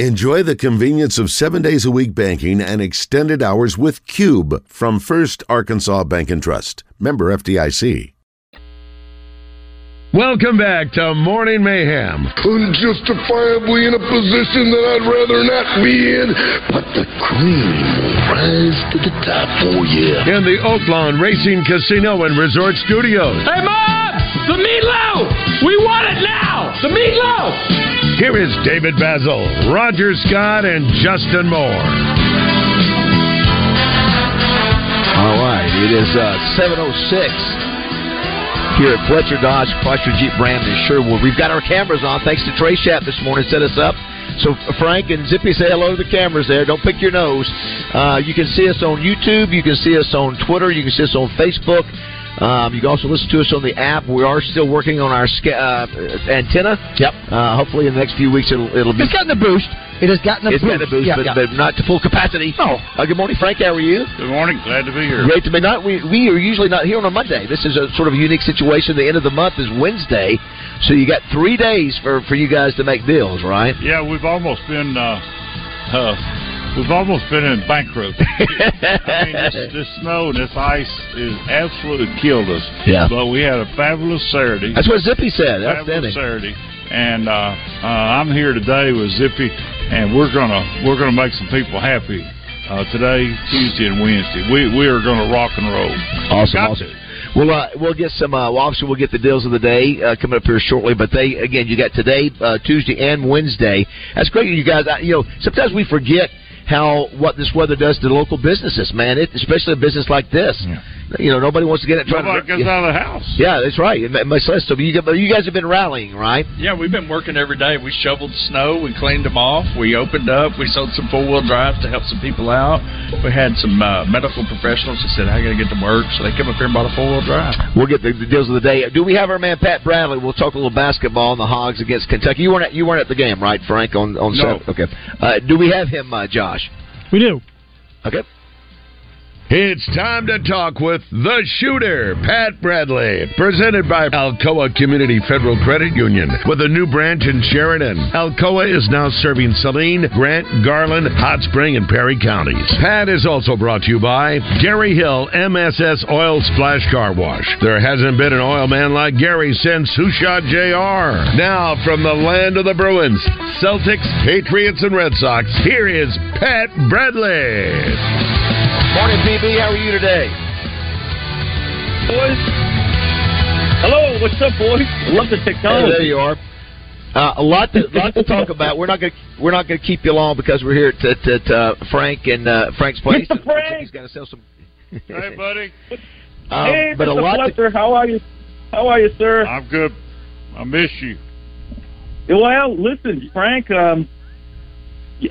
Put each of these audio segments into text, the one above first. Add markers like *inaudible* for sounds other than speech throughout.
Enjoy the convenience of seven days a week banking and extended hours with Cube from First Arkansas Bank and Trust. Member FDIC. Welcome back to Morning Mayhem. Unjustifiably in a position that I'd rather not be in, but the cream will rise to the top for you. In the Oaklawn Racing Casino and Resort Studios. Hey, Mom! The meatloaf! We want it now! The meatloaf! Here is David Bazzel, Roger Scott, and Justin Moore. All right, it is uh, 706 here at Fletcher Dodge, Chrysler Jeep Brandon and Sherwood. We've got our cameras on thanks to Trey Shapp this morning set us up. So Frank and Zippy say hello to the cameras there. Don't pick your nose. Uh, you can see us on YouTube. You can see us on Twitter. You can see us on Facebook. Um, you can also listen to us on the app. We are still working on our uh, antenna. Yep. Uh, hopefully, in the next few weeks, it'll it'll be. It's gotten a boost. It has gotten a it's boost. It's gotten a boost, yeah, but, yeah. but not to full capacity. Oh. Uh, good morning, Frank. How are you? Good morning. Glad to be here. Great to be. Not we we are usually not here on a Monday. This is a sort of a unique situation. The end of the month is Wednesday, so you got three days for for you guys to make deals, right? Yeah, we've almost been. Uh, uh, We've almost been in bankruptcy. *laughs* I mean, this, this snow and this ice is absolutely killed us. Yeah. But we had a fabulous Saturday. That's what Zippy said. Fabulous Saturday. And uh, uh, I'm here today with Zippy, and we're gonna we're gonna make some people happy uh, today, Tuesday, and Wednesday. We we are gonna rock and roll. Awesome, awesome. to. We'll uh, we'll get some. Uh, well, obviously, we'll get the deals of the day uh, coming up here shortly. But they again, you got today, uh, Tuesday, and Wednesday. That's great, you guys. Uh, you know, sometimes we forget how what this weather does to local businesses, man. It, especially a business like this. You know, nobody wants to get it. Trying Nobody to, gets out of the house. Yeah, that's right. It ma- makes. So you, you guys have been rallying, right? Yeah, we've been working every day. We shoveled snow, we cleaned them off, we opened up, we sold some four wheel drives to help some people out. We had some uh, medical professionals that said, "I got to get to work," so they come up here and bought a four wheel drive. We'll get the, the deals of the day. Do we have our man Pat Bradley? We'll talk a little basketball on the Hogs against Kentucky. You weren't at, you weren't at the game, right, Frank? On on No. Saturday? Okay. Uh, do we have him, uh, Josh? We do. Okay. It's time to talk with the shooter, Pat Bradley, presented by Alcoa Community Federal Credit Union with a new branch in Sheridan. Alcoa is now serving Saline, Grant, Garland, Hot Spring, and Perry counties. Pat is also brought to you by Gary Hill MSS Oil Splash Car Wash. There hasn't been an oil man like Gary since Hushot Jr. Now from the land of the Bruins, Celtics, Patriots, and Red Sox, here is Pat Bradley. Morning, PB. How are you today? boys. Hello, what's up, boys? Love the Hey, technology. there you are. Uh, a lot to lot to talk about. We're not going to we're not going to keep you long because we're here at, at, at uh, Frank and uh, Frank's place. Mr. Frank! He's got to sell some. *laughs* Hey, buddy. Um, hey, but a Mr. lot. To, Fletcher, how are you? How are you, sir? I'm good. I miss you. Well, listen, Frank. Um,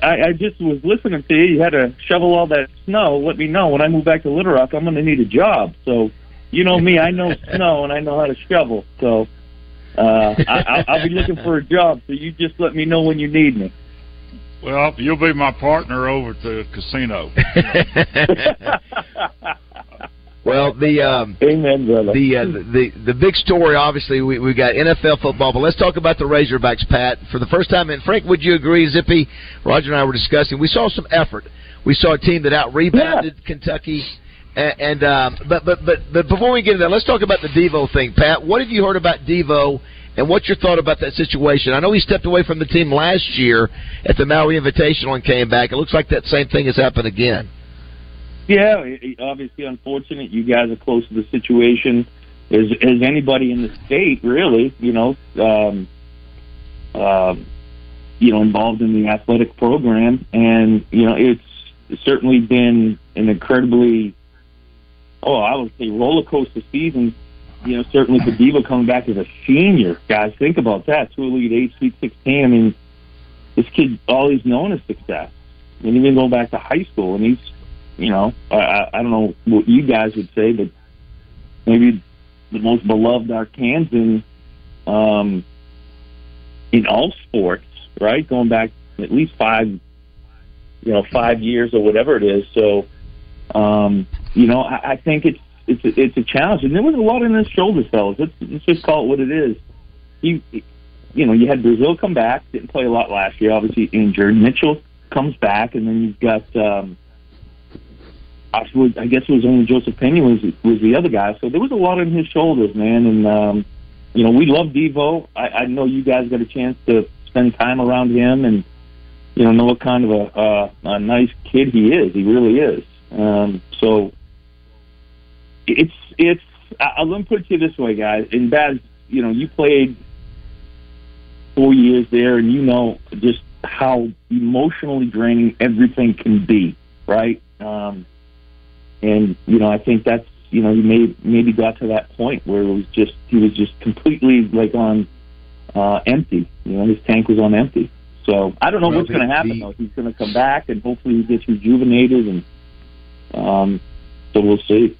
I, I just was listening to you. You had to shovel all that snow. Let me know when I move back to Little Rock. I'm going to need a job. So, you know me. I know *laughs* snow and I know how to shovel. So, uh, I, I'll, I'll be looking for a job. So you just let me know when you need me. Well, you'll be my partner over at the casino. *laughs* well, the um, Amen, brother. the, uh, the the big story. Obviously, we we got NFL football, but let's talk about the Razorbacks, Pat. For the first time, and Frank, would you agree? Zippy, Roger and I were discussing. We saw some effort. We saw a team that out rebounded Kentucky. And, and um, but but but but before we get into that, let's talk about the Devo thing, Pat. What have you heard about Devo, and what's your thought about that situation? I know he stepped away from the team last year at the Maui Invitational and came back. It looks like that same thing has happened again. Yeah, obviously unfortunate. You guys are close to the situation as as anybody in the state, really. You know, um, um, you know, involved in the athletic program, and you know, it's certainly been an incredibly, oh, I would say roller coaster season. You know, certainly for Devo coming back as a senior, guys, think about that. Two Elite Eight, Sweet Sixteen. I mean, this kid, all he's known is success. And even going back to high school, and he's you know, I, I don't know what you guys would say, but maybe the most beloved Arkansan um, in all sports, right? Going back at least five, you know, five years or whatever it is. So, um, you know, I, I think it's it's a, it's a challenge, and there was a lot on his shoulders, fellas. Let's, let's just call it what it is. He you know, you had Brazile come back, didn't play a lot last year, obviously injured. Mitchell comes back, and then you've got. um I would- I guess it was only Joseph Pinion was was the other guy, so there was a lot on his shoulders, man. And um, you know, we love Devo. I, I know you guys got a chance to spend time around him, and you know, know what kind of a, uh, a nice kid he is. He really is. Um, so it's it's. I, me put it to you this way, guys. In Baz, you know, you played four years there, and you know just how emotionally draining everything can be, right? Um, and you know, I think that's you know he may maybe got to that point where it was just he was just completely like on uh, empty. You know, his tank was on empty. So I don't know Well, what's going to happen the- though. He's going to come back, and hopefully he gets rejuvenated, and um, so we'll see.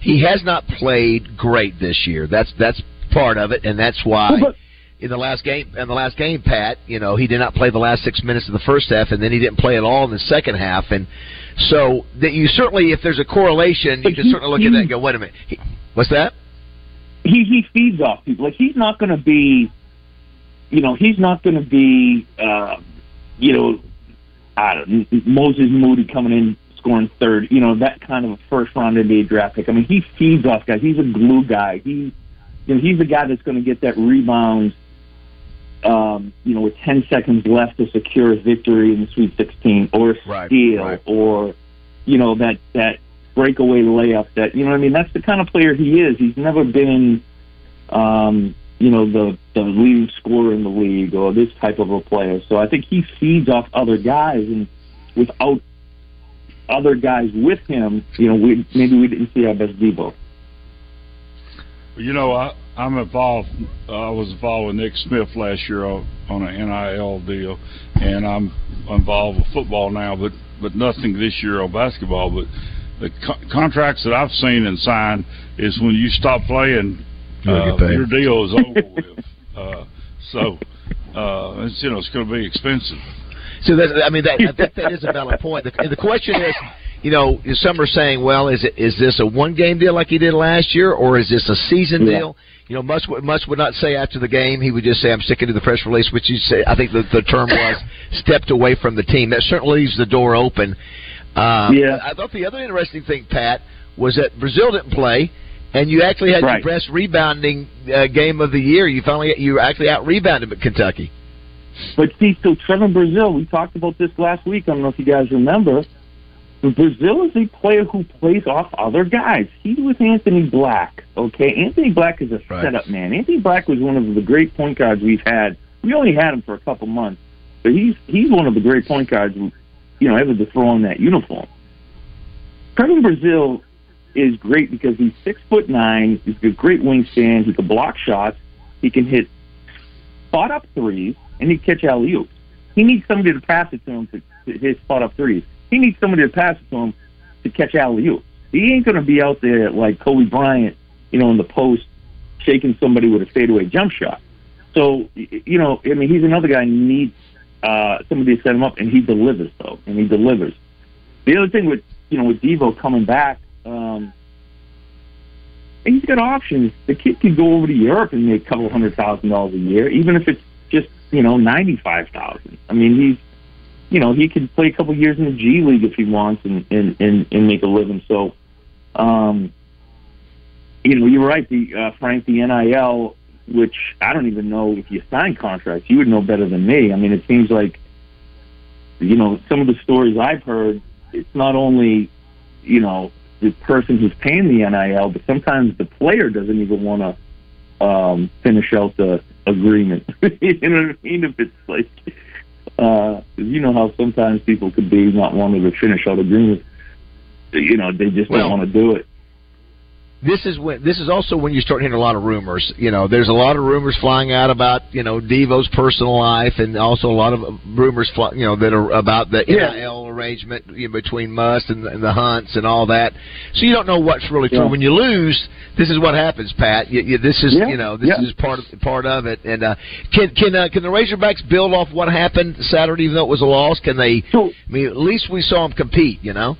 He has not played great this year. That's that's part of it, and that's why Well, but- in the last game in the last game, Pat, you know, he did not play the last six minutes of the first half, and then he didn't play at all in the second half, and so that you certainly, if there's a correlation, you can certainly look at that and go, wait a minute, he, what's that? he he feeds off people. Like he's not going to be, you know, he's not going to be, uh, you know, I don't Moses Moody coming in scoring third. You know, that kind of a first round NBA draft pick. I mean, he feeds off guys. He's a glue guy. He, you know, he's the guy that's going to get that rebound. Um, you know, with 10 seconds left to secure a victory in the Sweet 16, or a Right, steal, right. or you know that that breakaway layup that you know what I mean? That's the kind of player he is. He's never been um you know the the leading scorer in the league or this type of a player. So I think he feeds off other guys and without other guys with him you know we maybe we didn't see our best Devo. You know, I, I'm involved. I was involved with Nick Smith last year on, on an NIL deal, and I'm involved with football now, but but nothing this year on basketball. But the co- contracts that I've seen and signed is when you stop playing, uh, your deal is over with. Uh, so uh, it's you know it's going to be expensive. So that I mean, that, I think that is a valid point. The, and the question is, you know, some are saying, well, is it is this a one game deal like he did last year, or is this a season Yeah. deal? You know, Muss, would- Muss would not say after the game. He would just say, "I'm sticking to the press release," which you say. I think the, the term *laughs* was stepped away from the team. That certainly leaves the door open. Um, Yeah. I thought the other interesting thing, Pat, was that Brazile didn't play, and you actually had Right. your best rebounding uh, game of the year. You finally you actually out rebounded at Kentucky. But see, so Trevon Brazile, we talked about this last week. I don't know if you guys remember. Brazile is a player who plays off other guys. He's with Anthony Black. Okay, Anthony Black is a Right. setup man. Anthony Black was one of the great point guards we've had. We only had him for a couple months, but he's he's one of the great point guards, who, you know, ever to throw on that uniform. Trevon Brazile is great because he's six foot nine. He's got great wingspan. He can block shots. He can hit spot up threes, and he can catch alley oops. He needs somebody to pass it to him to, to hit spot up threes. He needs somebody to pass it to him to catch alley oops. He ain't going to be out there like Kobe Bryant, you know, in the post, shaking somebody with a fadeaway jump shot. So, you know, I mean, he's another guy who needs uh, somebody to set him up, and he delivers though, and he delivers. The other thing with you know with Devo coming back, um, he's got options. The kid could go over to Europe and make a couple hundred thousand dollars a year, even if it's just you know ninety five thousand. I mean, he's you know he could play a couple years in the G League if he wants and and and, and make a living. So, um, you know, you're right, the uh, Frank, the NIL, which I don't even know if you sign contracts. You would know better than me. I mean, it seems like you know some of the stories I've heard. It's not only you know the person who's paying the NIL, but sometimes the player doesn't even want to um, finish out the agreement. *laughs* you know what I mean? If it's like, uh, you know how sometimes people could be not wanting to finish out agreements. You know, they just Well- don't want to do it. This is when this is also when you start hearing a lot of rumors. You know, there's a lot of rumors flying out about you know Devo's personal life, and also a lot of rumors, fly, you know, that are about the Yeah. NIL arrangement you know, between Muss and, and the Hunts and all that. So you don't know what's really true. Yeah. When you lose, this is what happens, Pat. You, you, this is Yeah. you know this is part of part of it. And uh, can can uh, can the Razorbacks build off what happened Saturday, even though it was a loss? Can they? So I mean, at least we saw them compete. You know.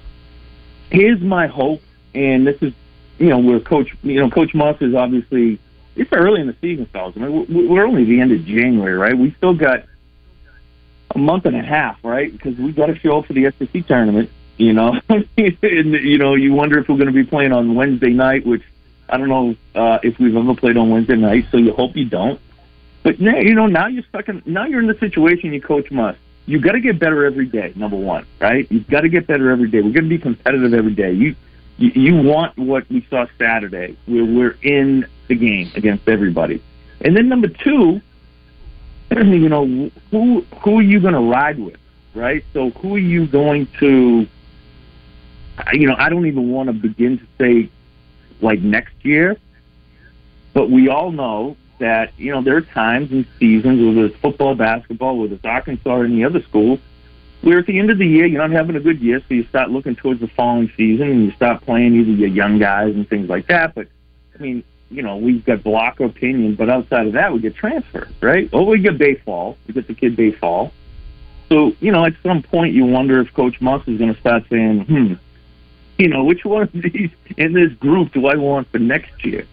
here's my hope, and this is, you know, where Coach, you know, Coach Muss is obviously it's early in the season, fellas. I mean, we- we're only the end of January, right? We still got a month and a half, right? Because we got to show up for the SEC tournament. You know, *laughs* and you know, you wonder if we're going to be playing on Wednesday night, which I don't know uh, if we've ever played on Wednesday night. So you hope you don't. But now, you know, now you're stuck in. Now you're in the situation you coach Muss. You got to get better every day. Number one, right? You've got to get better every day. We're going to be competitive every day. You you, want what we saw Saturday, where we're in the game against everybody. And then number two, *clears throat* you know, who who are you going to ride with, right? So who are you going to, you know, I don't even want to begin to say like next year, but we all know that you know there are times and seasons, whether it's football, basketball, whether it's Arkansas or any other school, where at the end of the year you're not having a good year, so you start looking towards the following season and you start playing either your young guys and things like that. But I mean, you know, we've got block opinion, but outside of that, we get transfers, right? Or we get baseball, we get the kid baseball. So you know, at some point, you wonder if Coach Muss is going to start saying, "Hmm, you know, which *laughs* one of these in this group do I want for next year?"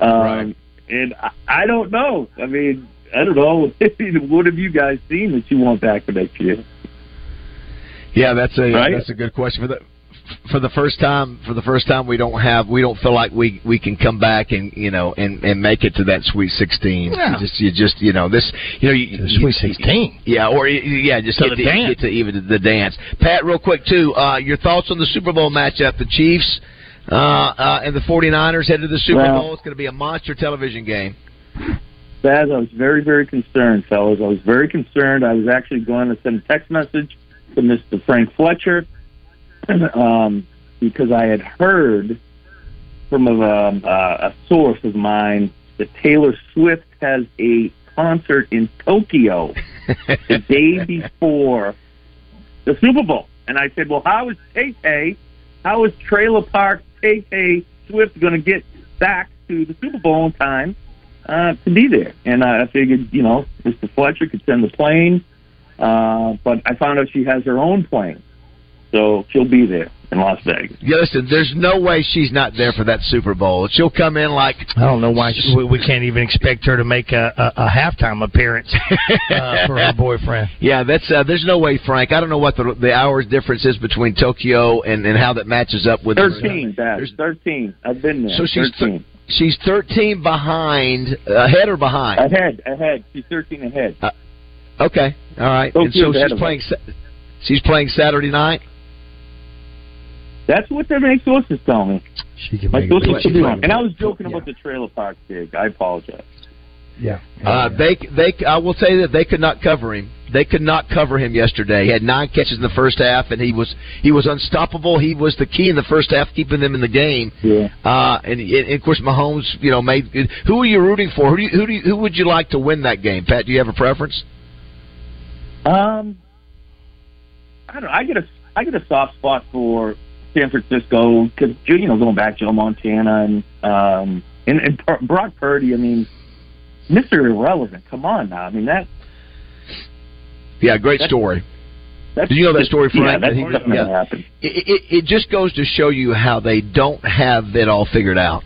Um, Right. And I, I don't know. I mean, I don't know. *laughs* what have you guys seen that you want back for next year? Yeah, that's a Right? that's a good question for the for the first time for the first time we don't have we don't feel like we we can come back and you know and and make it to that sweet 16 Yeah. you just you just you know this you know you, The you- Sweet 16. yeah or yeah just To get the to, dance. get to even the dance Pat real quick too uh your thoughts on the Super Bowl matchup the Chiefs uh, uh and the 49ers head to the Super Well- Bowl it's going to be a monster television game Baz, I was very, very concerned, fellas. I was very concerned. I was actually going to send a text message to Mr. Frank Fletcher *clears throat* um, because I had heard from a, um, uh, a source of mine that Taylor Swift has a concert in Tokyo *laughs* the day before the Super Bowl. And I said, well, how is Tay Tay, how is Trailer Park Tay Tay Swift going to get back to the Super Bowl in time uh, to be there? And I figured, you know, Mr. Fletcher could send the plane, uh, but I found out she has her own plane. So she'll be there in Las Vegas. yeah listen there's no way she's not there for that Super Bowl she'll come in like I don't know why she, we, we can't even expect her to make a, a, a halftime appearance uh, *laughs* for her boyfriend. Yeah, that's uh, there's no way, Frank. I don't know what the the hours difference is between Tokyo and and how that matches up with 13, Baz. There's- 13. I've been there. So she's 13. she's 13 behind, ahead or behind? ahead, ahead. She's 13 ahead. Okay, all right. And so she's playing. Sa- She's playing Saturday night. That's what the my sources tell me. She can My sources it. could be wrong. And I was joking Yeah. about the trailer park gig. I apologize. Yeah. Uh, they they I will say that they could not cover him. They could not cover him yesterday. He had nine catches in the first half, and he was he was unstoppable. He was the key in the first half, keeping them in the game. Yeah. Uh, and, and of course, Mahomes, you know, made. Who are you rooting for? Who do you, who do you, who would you like to win that game? Pat, do you have a preference? Um, I don't know. I get a I get a soft spot for San Francisco because you know going back Joe Montana and um and, and Brock Purdy. I mean, Mister Irrelevant. Come on now. I mean that Yeah, great That's- story. that's Did you know that story, Yeah, Frank? that's He- definitely yeah. happen. It, it, it just goes to show you how they don't have it all figured out.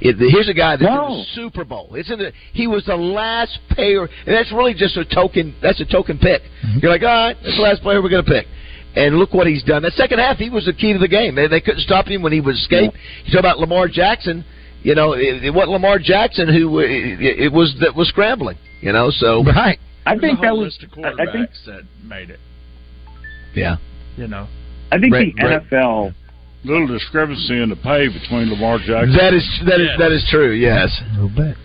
It, here's a guy that's in No. the Super Bowl. It's in the, he was the last player, and that's really just a token. That's a token pick. Mm-hmm. You're like, all right, that's the last player we're going to pick. And look what he's done. That second half, he was the key to the game. They, they couldn't stop him when he would escape. You talk about Lamar Jackson. You know, it, it wasn't Lamar Jackson who it, it was that was scrambling. You know, so Right. I There's think that was. list of I, I think quarterbacks that made it. yeah. You know, I think Right, the right. NFL. Little discrepancy in the pay between Lamar Jackson. That is that is that is true. Yes. A little bit.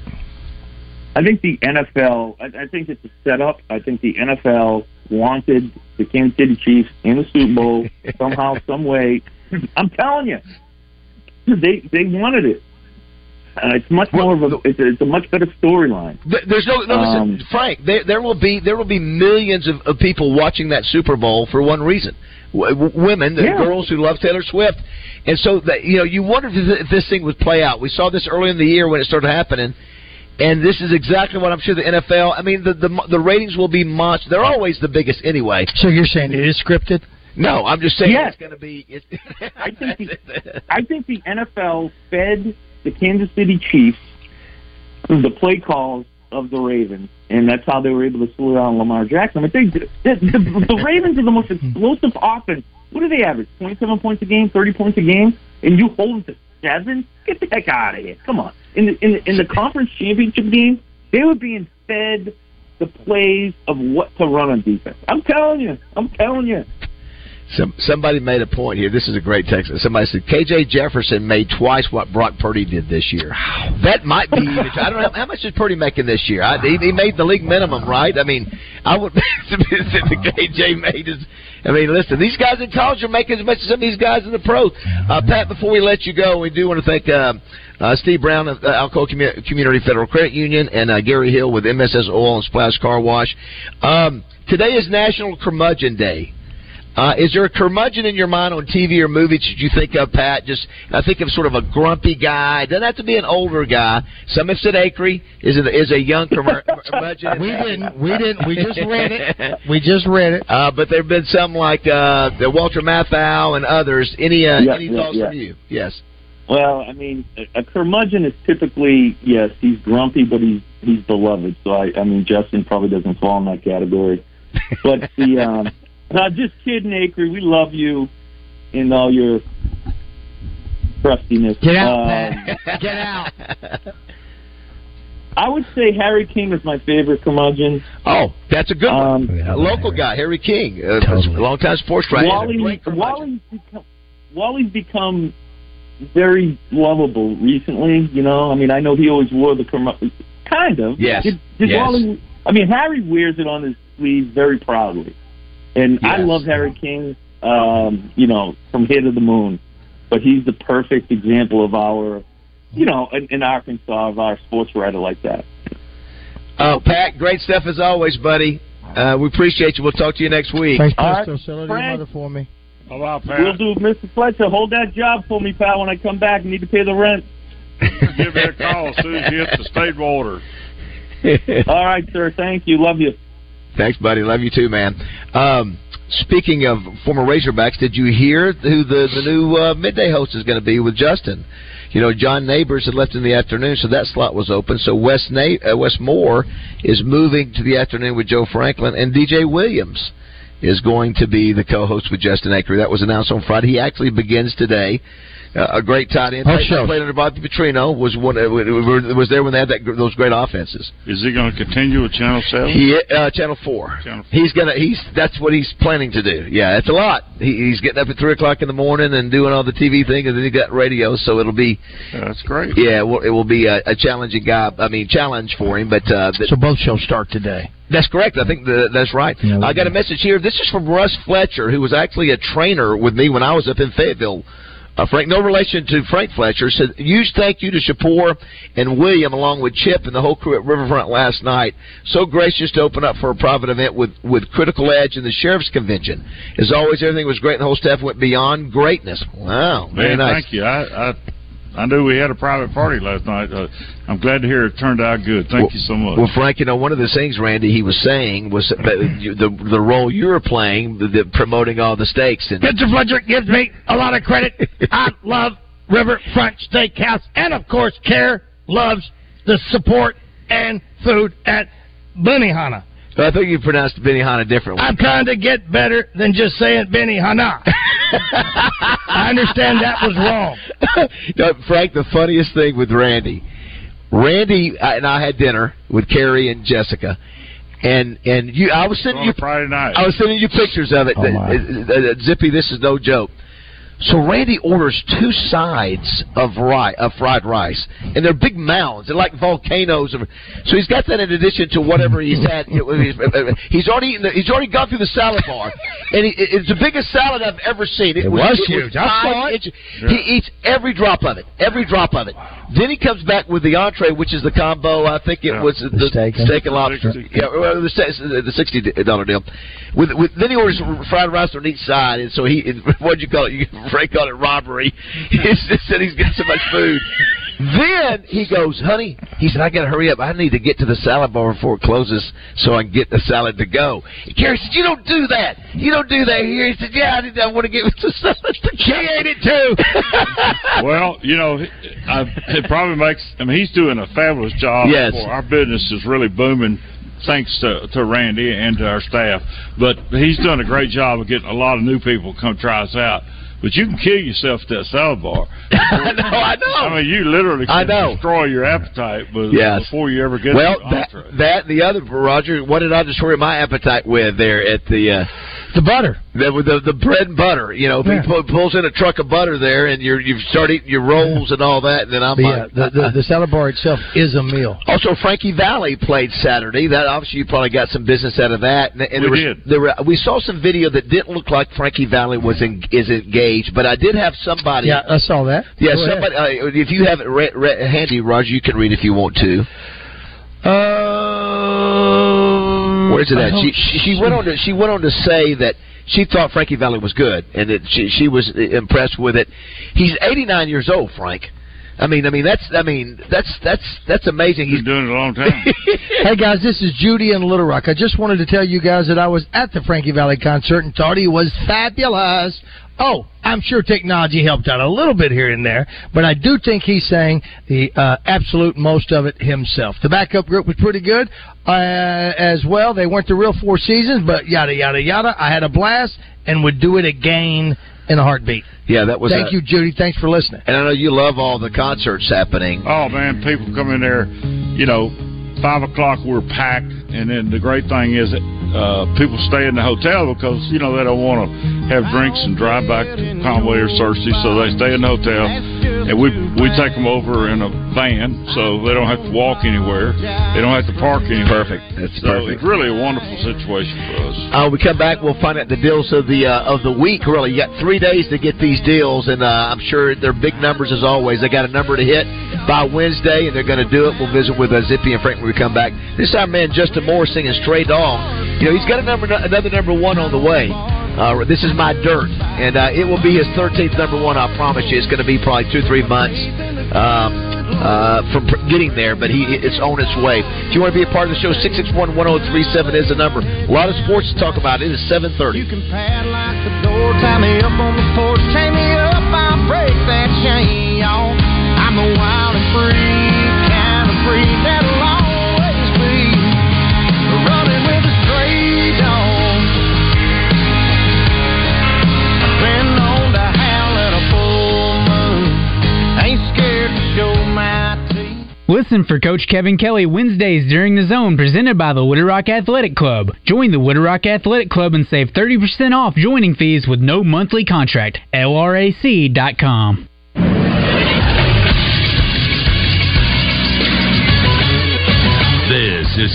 I think the NFL. I, I think it's a setup. I think the NFL wanted the Kansas City Chiefs in the Super Bowl *laughs* somehow, some way. *laughs* I'm telling you, they they wanted it. Uh, it's much more of a. It's a, it's a much better storyline. Th- There's no, no listen, Um, Frank. There, there will be there will be millions of, of people watching that Super Bowl for one reason: w- women, the Yeah. girls who love Taylor Swift, and so that you know you wondered if, this thing would play out. We saw this early in the year when it started happening, and this is exactly what I'm sure the NFL. I mean, the the, the ratings will be monster. They're always the biggest anyway. So you're saying it is scripted? No, I'm just saying Yes. it's going to be. It's, *laughs* I think the, I think the NFL fed the Kansas City Chiefs the play calls of the Ravens, and that's how they were able to slow down Lamar Jackson. But they, the, the, the *laughs* Ravens are the most explosive offense. What do they average? Twenty-seven points a game, thirty points a game, and you hold them to seven? Get the heck out of here! Come on. In the in the, in the conference championship game, they were being fed the plays of what to run on defense. I'm telling you. I'm telling you. Some, somebody made a point here. This is a great text. Somebody said KJ Jefferson made twice what Brock Purdy did this year. That might be. *laughs* I don't know how much is Purdy making this year. I, he, he made the league minimum, right? I mean, I would. *laughs* the KJ made is. I mean, listen, these guys in college are making as much as some of these guys in the pros. Uh, Pat, before we let you go, we do want to thank. Uh, uh, Steve Brown of uh, Alcoa Commu- Community Federal Credit Union and uh, Gary Hill with MSS Oil and Splash Car Wash. Um, today is National Curmudgeon Day. Uh, is there a curmudgeon in your mind on TV or movies that you think of, Pat? Just I think of sort of a grumpy guy. Doesn't have to be an older guy. Some have said Acree is a, is a young *laughs* curmudgeon. We didn't. We didn't. We just read it. *laughs* We just read it. Uh, but there have been some like uh, the Walter Matthau and others. Any uh, Yeah, any yeah, thoughts yeah. from you? Yes. Well, I mean, a, a curmudgeon is typically yes, he's grumpy, but he's he's beloved. So I, I mean, Justin probably doesn't fall in that category. But the um, no, just kidding, Acree. We love you and all your crustiness. Get out, Um, Pat. *laughs* Get out. I would say Harry King is my favorite curmudgeon. Oh, that's a good Um, one. A local guy, Harry King, uh, longtime sports writer. Wally, Great curmudgeon. Wally's become, Wally's become very lovable recently. You know, I mean, I know he always wore the curmudgeon, kind of. Yes, Did, did yes. Wally? I mean, Harry wears it on his sleeve very proudly, and I love Harry King. Um, you know, from here to the moon, but he's the perfect example of our, you know, in, in Arkansas of our sports writer like that. Oh, Pat, great stuff as always, buddy. Uh, we appreciate you. We'll talk to you next week. Thanks, All right, Presto. Sell it to your Frank. mother for me. How about We'll do, Mr. Fletcher. Hold that job for me, pal. When I come back, I need to pay the rent. Give me a call as soon as you hit the state border. *laughs* All right, sir. Thank you. Love you. Thanks, buddy. Love you too, man. Um, speaking of former Razorbacks, did you hear who the the new uh, midday host is going to be with Justin? You know, John Neighbors had left in the afternoon, so that slot was open. So Wes Na- uh, Wes Moore is moving to the afternoon with Joe Franklin, and DJ Williams is going to be the co-host with Justin Acree. That was announced on Friday. He actually begins today. Uh, a great tight end. Oh, Played- sure. Played under Bobby Petrino. Was one. Uh, was there when they had that, those great offenses. Is he going to continue with Channel 7? He uh, Channel Four. Channel 4. He's gonna. He's that's what he's planning to do. Yeah, it's a lot. He, he's getting up at three o'clock in the morning and doing all the TV thing, and then he got radio. So it'll be. Yeah, that's great. Yeah, it will, it will be a, a challenging guy. I mean, challenge for him. But uh, but So both shows start today. that's correct. I think the, that's right. Yeah, I got a message here. This is from Russ Fletcher, who was actually a trainer with me when I was up in Fayetteville. Uh, Frank, no relation to Frank Fletcher, said huge thank you to Shapur and William, along with Chip and the whole crew at Riverfront last night. So gracious to open up for a private event with with Critical Edge and the Sheriff's Convention. As always, everything was great, and the whole staff went beyond greatness. Wow, very Man, nice. thank you. I, I I knew we had a private party last night. Uh, I'm glad to hear it turned out good. Thank you so much. Well, Frank, you know, one of the things Randy he was saying was that *clears throat* the the role you were playing, the, the promoting all the steaks. and Mr. Fletcher gives me a lot of credit. *laughs* I love Riverfront Steakhouse, and of course, Care loves the support and food at Benihana. I think you pronounced Benihana differently. I'm trying to get better than just saying Benihana. *laughs* *laughs* I understand that was wrong. *laughs* no, Frank, the funniest thing with Randy, Randy and I had dinner with Carrie and Jessica, and and you, I was sending you Friday night. I was sending you pictures of it. Oh, my. Uh, uh, uh, Zippy, this is no joke. So Randy orders two sides of rice, of fried rice, and they're big mounds. They're like volcanoes. Of, so he's got that in addition to whatever he's had. he's, already eaten the, he's already gone through the salad bar, and he, it's the biggest salad I've ever seen. It was huge. I saw it. inches. He eats every drop of it. Every drop of it. Then he comes back with the entree, which is the combo. I think it Yeah. was the, steak. steak and lobster. Sixty. Yeah, well, the, the sixty dollar deal. With, with then he orders fried rice on each side, and so he *laughs* what'd you call it? You, *laughs* Frank called it robbery. *laughs* He just said he's got so much food. Then he goes, honey, he said, I got to hurry up. I need to get to the salad bar before it closes so I can get the salad to go. Carrie said, you don't do that. You don't do that here. He said, yeah, I, did, I want to get *laughs* the salad to She ate it too. *laughs* well, you know, I, it probably makes. I mean, he's doing a fabulous job. Yes. For our business is really booming, thanks to to Randy and to our staff. But he's done a great job of getting a lot of new people to come try us out. But you can kill yourself at that salad bar. *laughs* I know, I know. I mean, you literally I can know. destroy your appetite but Yes. before you ever get well, to the that, entree. that and the other, Roger, what did I destroy my appetite with there at the... Uh, the butter. The, the the bread and butter, you know, if Yeah. he pu- pulls in a truck of butter there, and you're you start eating your rolls and all that, and then I'm The, like, uh, the, the, the salad bar itself is a meal. Also, Frankie Valli played Saturday. That obviously you probably got some business out of that. And, and We there was, did. There were, we saw some video that didn't look like Frankie Valli was in, is engaged, but I did have somebody. Yeah, I saw that. Yeah, Go somebody. Uh, if you have it re- re- handy, Roger, you can read if you want to. Uh, Where's it I She, she she went on to she went on to say that she thought Frankie Valli was good and that she she was impressed with it. He's 89 years old, Frank. I mean, I mean that's I mean that's that's that's amazing. He's He's doing it a long time. *laughs* Hey guys, this is Judy in Little Rock. I just wanted to tell you guys that I was at the Frankie Valli concert and thought he was fabulous. Oh, I'm sure technology helped out a little bit here and there, but I do think he sang the uh, absolute most of it himself. The backup group was pretty good uh, as well. They weren't the real Four Seasons, but yada yada yada. I had a blast and would do it again in a heartbeat. yeah, that was. Thank a- you, Judy. Thanks for listening. And I know you love all the concerts happening. Oh man, people come in there, you know, five o'clock we're packed, and then the great thing is that uh, people stay in the hotel because you know they don't want to have drinks and drive back to Conway or Searcy, so they stay in the hotel, and we we take them over in a van, so they don't have to walk anywhere, they don't have to park anywhere. Perfect. That's So perfect. it's really a wonderful situation for us. Uh, we come back, we'll find out the deals of the uh, of the week. Really, you got three days to get these deals, and uh, I'm sure they're big numbers as always. They got a number to hit by Wednesday, and they're going to do it. We'll visit with uh, Zippy and Frank when we come back. This time, man, Justin Moore singing "Stray Dog." You know, he's got a number another number one on the way. Uh, this is my dirt, and uh, it will be his 13th number one. I promise you, it's going to be probably two, three months um, uh, from getting there, but he it's on its way. If you want to be a part of the show, 661-1037 is the number. A lot of sports to talk about. It is 7:30. You can padlock the door, tie me up on the porch, chain me up, I'll break that chain, y'all. Listen for Coach Kevin Kelly Wednesdays during the zone presented by the Little Rock Athletic Club. Join the Little Rock Athletic Club and save 30% off joining fees with no monthly contract. LRAC.com.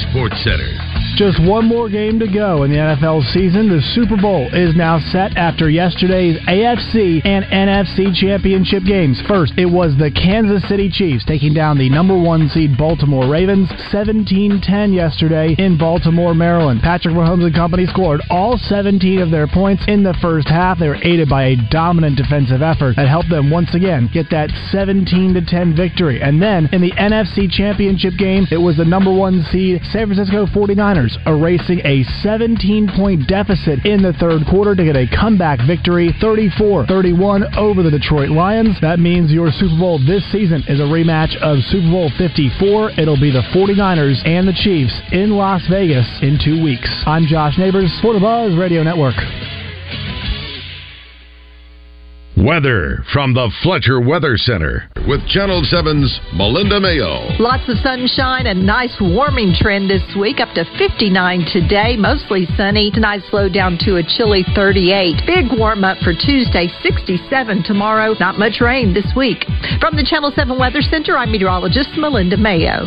Sports Center. Just one more game to go in the NFL season. The Super Bowl is now set after yesterday's AFC and NFC championship games. First, it was the Kansas City Chiefs taking down the number one seed Baltimore Ravens 17 10 yesterday in Baltimore, Maryland. Patrick Mahomes and company scored all 17 of their points in the first half. They were aided by a dominant defensive effort that helped them once again get that 17 10 victory. And then in the NFC championship game, it was the number one seed San Francisco 49ers erasing a 17 point deficit in the third quarter to get a comeback victory 34 31 over the Detroit Lions. That means your Super Bowl this season is a rematch of Super Bowl 54. It'll be the 49ers and the Chiefs in Las Vegas in two weeks. I'm Josh Neighbors for the Buzz Radio Network. Weather from the Fletcher Weather Center with Channel 7's Melinda Mayo. Lots of sunshine, a nice warming trend this week, up to 59 today, mostly sunny. Tonight slow down to a chilly 38. Big warm up for Tuesday, 67 tomorrow. Not much rain this week. From the Channel 7 Weather Center, I'm meteorologist Melinda Mayo.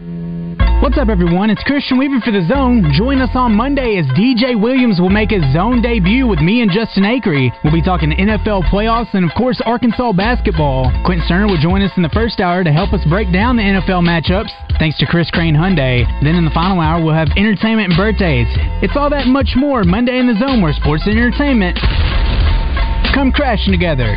What's up, everyone? It's Christian Weaver for The Zone. Join us on Monday as DJ Williams will make his zone debut with me and Justin Acree. We'll be talking NFL playoffs and, of course, Arkansas basketball. Quentin Sterner will join us in the first hour to help us break down the NFL matchups, thanks to Chris Crane Hyundai. Then in the final hour, we'll have entertainment and birthdays. It's all that much more Monday in The Zone, where sports and entertainment come crashing together.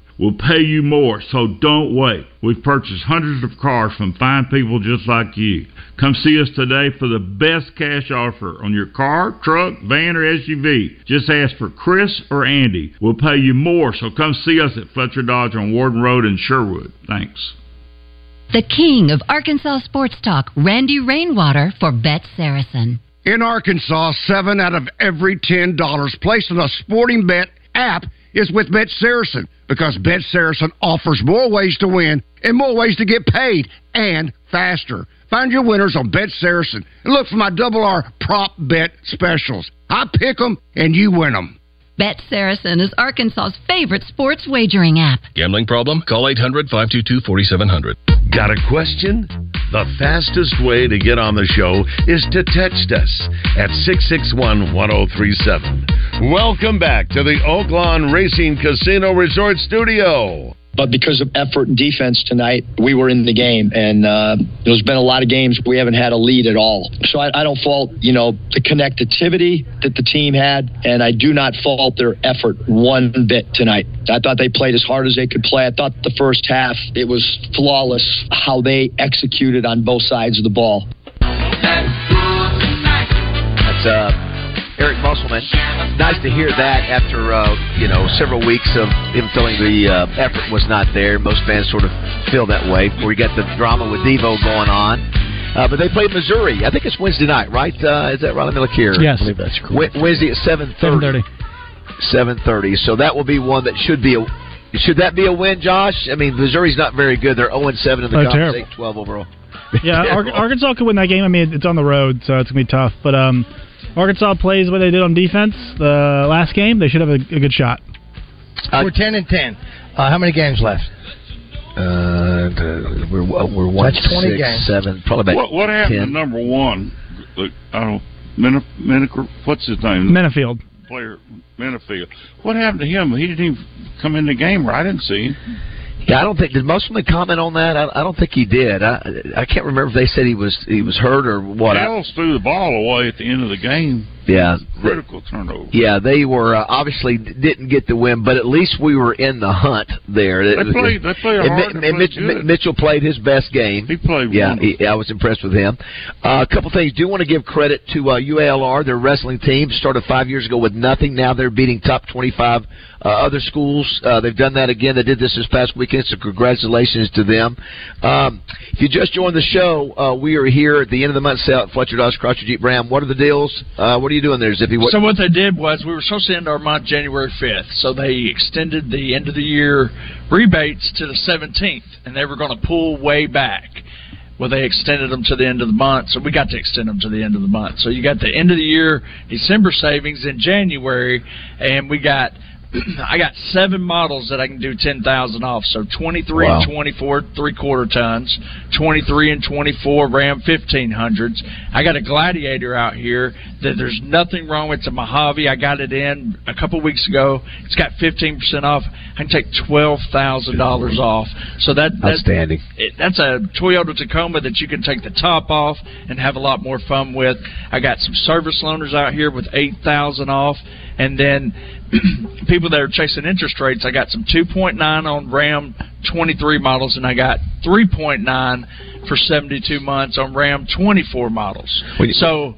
We'll pay you more, so don't wait. We've purchased hundreds of cars from fine people just like you. Come see us today for the best cash offer on your car, truck, van, or SUV. Just ask for Chris or Andy. We'll pay you more, so come see us at Fletcher Dodge on Warden Road in Sherwood. Thanks. The king of Arkansas sports talk, Randy Rainwater for Bet Saracen. In Arkansas, seven out of every ten dollars placed on a sporting bet app is with Bet Saracen because Bet Saracen offers more ways to win and more ways to get paid and faster. Find your winners on Bet Saracen and look for my double R prop bet specials. I pick 'em and you win 'em. Bet Saracen is Arkansas's favorite sports wagering app. Gambling problem? Call 800 522 4700. Got a question? The fastest way to get on the show is to text us at 661 1037. Welcome back to the Oaklawn Racing Casino Resort Studio. But because of effort and defense tonight, we were in the game, and uh, there's been a lot of games we haven't had a lead at all. So I, I don't fault, you know, the connectivity that the team had, and I do not fault their effort one bit tonight. I thought they played as hard as they could play. I thought the first half it was flawless how they executed on both sides of the ball. That's uh, Eric Musselman. Nice to hear that after uh, you know several weeks of him feeling the uh, effort was not there. Most fans sort of feel that way. We got the drama with Devo going on. Uh, but they played Missouri. I think it's Wednesday night, right? Uh, is that right? Let me look here. Yes. I believe that's correct. Wednesday at seven thirty. Seven thirty. So that will be one that should be a. Should that be a win, Josh? I mean, Missouri's not very good. They're zero seven in the Oh, conference, terrible. eight twelve overall. Yeah, Ar- *laughs* Arkansas could win that game. I mean, it's on the road, so it's gonna be tough. But um, Arkansas plays what they did on defense the last game. They should have a, a good shot. We're ten and ten. Uh, how many games left? Uh, we're we're one That's 20 six, games. seven, probably about What, what happened 10. to number one? Look, I don't. Min- Min- what's his name? Menifield. Player Menifield. What happened to him? He didn't even come in the game. Right? I didn't see him. Yeah, I don't think did Musselman comment on that. I, I don't think he did. I I can't remember if they said he was he was hurt or what. I, Ellis threw the ball away at the end of the game. Yeah, Critical turnover. yeah, they were uh, obviously didn't get the win, but at least we were in the hunt there. They played. They played and hard. And played Mitch, good. Mitchell played his best game. He played. Yeah, he, I was impressed with him. Uh, a couple things. Do want to give credit to uh, UALR. Their wrestling team started five years ago with nothing. Now they're beating top 25 uh, other schools. Uh, they've done that again. They did this this past weekend, so congratulations to them. Um, if you just joined the show, uh, we are here at the end of the month sale at Fletcher Dodge Jeep Ram. What are the deals? Uh, what are you doing there, Zippy? What, So what they did was we were supposed to end our month January fifth, so they extended the end of the year rebates to the seventeenth, and they were going to pull way back. Well, they extended them to the end of the month, so we got to extend them to the end of the month. So you got the end of the year December savings in January, and we got *clears throat* I got seven models that I can do ten thousand off. So twenty three Wow. and twenty four three quarter tons, twenty three and twenty four Ram fifteen hundreds. I got a Gladiator out here that there's nothing wrong with. It's a Mojave. I got it in a couple weeks ago. It's got fifteen percent off. I can take twelve thousand dollars off. So that that- Outstanding. it, that's a Toyota Tacoma that you can take the top off and have a lot more fun with. I got some service loaners out here with eight thousand off, and then *clears throat* people that are chasing interest rates. I got some two point nine on Ram twenty three models, and I got three point nine for seventy two months on Ram twenty four models. So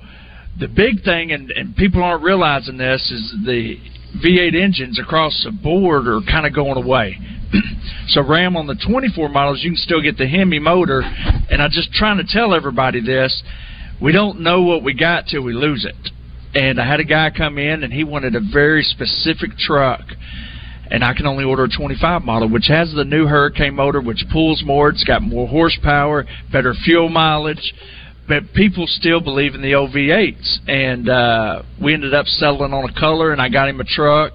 the big thing, and, and people aren't realizing this, is the V8 engines across the board are kind of going away. *clears throat* so Ram on the 24 models, you can still get the Hemi motor, and I'm just trying to tell everybody this: we don't know what we got till we lose it. And I had a guy come in, and he wanted a very specific truck. And I can only order a 25 model, which has the new Hurricane motor, which pulls more. It's got more horsepower, better fuel mileage but people still believe in the OV8s. And uh, we ended up settling on a color, and I got him a truck.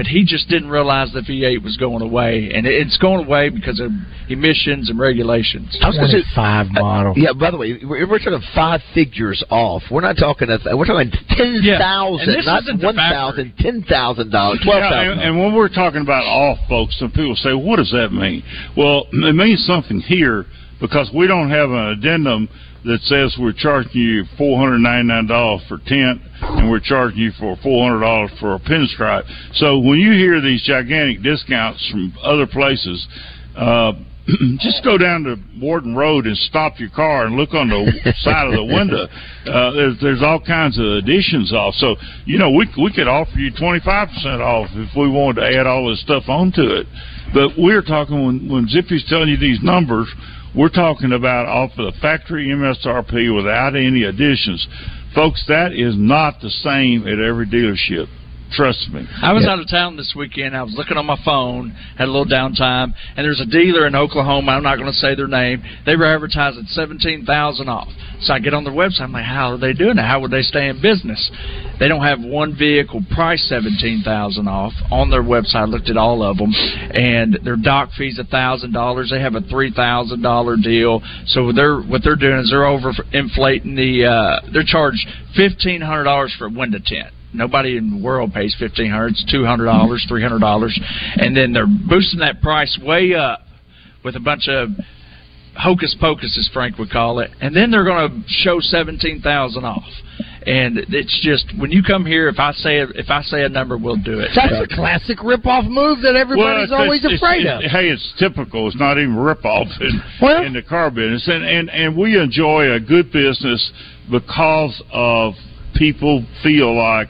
But he just didn't realize the V8 was going away, and it's going away because of emissions and regulations. I was gonna say- five model. Yeah, by the way, we're, we're talking five figures off. We're not talking. A, we're talking ten Yeah, thousand, and not one thousand, ten thousand dollars, twelve Yeah, and, and when we're talking about off, folks, some people say, "What does that mean?" Well, it means something here because we don't have an addendum that says we're charging you four hundred ninety nine dollars for tent and we're charging you for four hundred dollars for a pinstripe. So when you hear these gigantic discounts from other places. Uh, *clears throat* just go down to Warden Road and stop your car and look on the *laughs* side of the window. Uh, there's, there's all kinds of additions off. So, you know, we, we could offer you 25% off if we wanted to add all this stuff onto it. But we're talking, when, when Zippy's telling you these numbers, we're talking about off of the factory MSRP without any additions. Folks, that is not the same at every dealership. Trust me. I was out of town this weekend. I was looking on my phone, had a little downtime, and there's a dealer in Oklahoma. I'm not going to say their name. They were advertising seventeen thousand off. So I get on their website. I'm like, how are they doing that? How would they stay in business? They don't have one vehicle price seventeen thousand off on their website. I looked at all of them, and their dock fees a thousand dollars. They have a three thousand dollar deal. So they're what they're doing is they're over inflating the. Uh, they're charged fifteen hundred dollars for a window tent. Nobody in the world pays fifteen hundred. It's two hundred dollars, three hundred dollars, and then they're boosting that price way up with a bunch of hocus pocus, as Frank would call it, and then they're going to show seventeen thousand off. And it's just when you come here, if I say if I say a number, we'll do it. That's a classic rip-off move that everybody's Well, always it's- afraid it's- of. Hey, it's typical. It's not even rip off in, in the car business, and, and and we enjoy a good business because of people feel like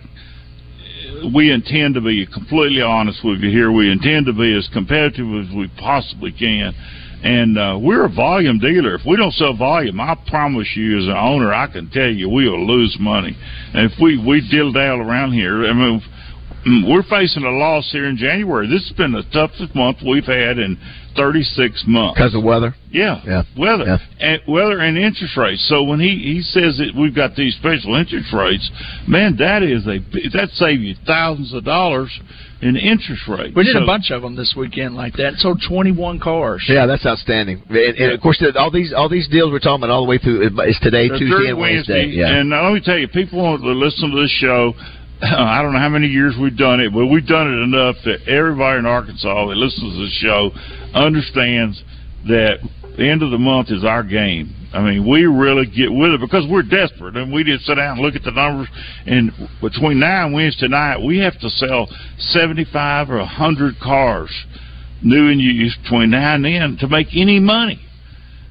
we intend to be completely honest with you here. We intend to be as competitive as we possibly can. And uh, we're a volume dealer. If we don't sell volume, I promise you, as an owner, I can tell you we will lose money. And if we we dill dal around here, I mean, mm, we're facing a loss here in January. This has been the toughest month we've had in 36 months Because of weather. Yeah, Yeah. weather Yeah. and weather and interest rates. So when he he says that we've got these special interest rates, man, that is a that save you thousands of dollars in interest rates. We did So- a bunch of them this weekend like that. Sold twenty one cars. Yeah, that's outstanding. And, and of course, all these all these deals we're talking about all the way through is today, They're Tuesday, and Wednesday. Wednesday, Yeah. And let me tell you, people want to listen to this show. *laughs* I don't know how many years we've done it, but we've done it enough that everybody in Arkansas that listens to the show understands that the end of the month is our game. I mean, we really get with it because we're desperate, and we just sit down and look at the numbers. And between now and Wednesday night, we have to sell seventy-five or a hundred cars, new and used, between now and then to make any money.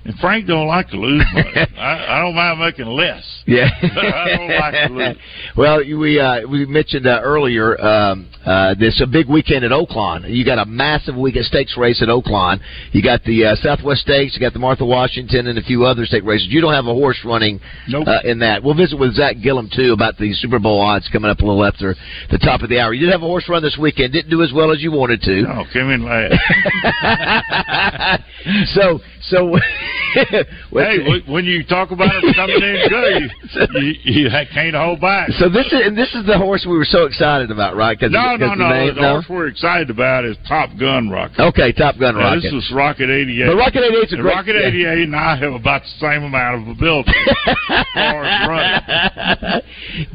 And Frank don't like to lose money. *laughs* I, I don't mind making less. Yeah. *laughs* I don't like to lose. *laughs* well, we uh, we mentioned uh, earlier um, uh, this a big weekend at Oaklawn. You got a massive weekend stakes race at Oaklawn. You got the uh, Southwest Stakes. You got the Martha Washington and a few other stake races. You don't have a horse running uh, in that. We'll visit with Zach Gillum too about the Super Bowl odds coming up a little after the top of the hour. You did have a horse run this weekend. Didn't do as well as you wanted to. No, come in last. so So, *laughs* hey, when- when you talk about it coming in good, you, you, you can't hold back. so this is and this is the horse we were so excited about, right? Cause No, of, no, 'cause no. the name? The horse we're excited about is Top Gun Rocket. Okay, Top Gun Now, Rocket. This is Rocket 88. But Rocket 88 's a And great- Rocket 88 and I have about the same amount of ability as far as running.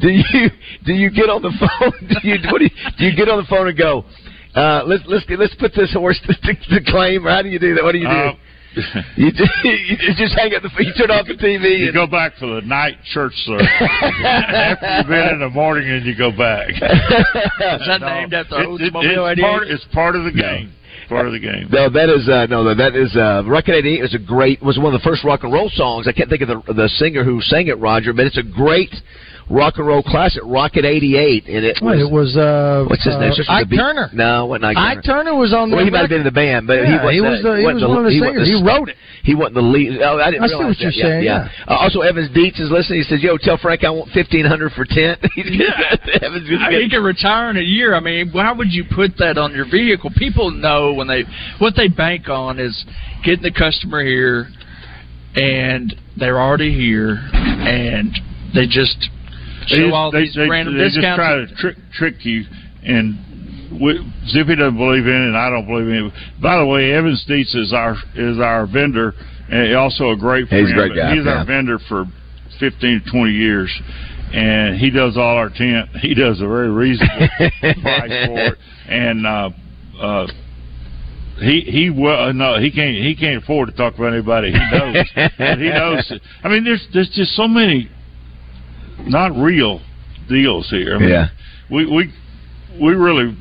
do you do you get on the phone? *laughs* Do you do you, do you get on the phone and go? Uh, let's let's let's put this horse to, *laughs* to, to claim. How do you do that? What do you do? Uh, *laughs* you, just, you just hang up the you turn off the TV. You and, go back for the night church service. *laughs* after you've been in the morning and you go back. *laughs* Is that named after It- it- Oldsmobile it's, 88? part, it's part of the game. Part of the game. No, that is uh, no, that is uh, Rocket 88 was a great was one of the first rock and roll songs. I can't think of the the singer who sang it, Roger, but it's a great rock and roll classic, Rocket 88, and it Wait, was it was uh, what's his uh, name? Starts with Ike a B. Turner. No, wasn't Ike Turner. Turner was on the. Well, he might have been in the band, but he Yeah, wasn't. he was the- he wasn't was one of the he wasn't singers. He wrote it. He wasn't the lead. Oh, I didn't I see realize what you're that. saying, Yeah, yeah. Uh, also, Evans Dietz is listening. He says, "Yo, tell Frank I want fifteen hundred for tent." *laughs* Evans I mean, he can retire in a year. I mean, why would you put that on your vehicle? People know when they what they bank on is getting the customer here, and they're already here, and they just They show just, all they, these they, random they just discounts. try to trick trick you, and we, Zippy doesn't believe in it, and I don't believe in it. By the way, Evan Dietz is our is our vendor, and also a great friend. He's a great guy, He's yeah. our vendor for fifteen to twenty years, and he does all our tent. He does a very reasonable *laughs* price for it, and uh, uh, he he well no he can't he can't afford to talk about anybody he knows but he knows I mean there's there's just so many not real deals here I mean, Yeah. we we we really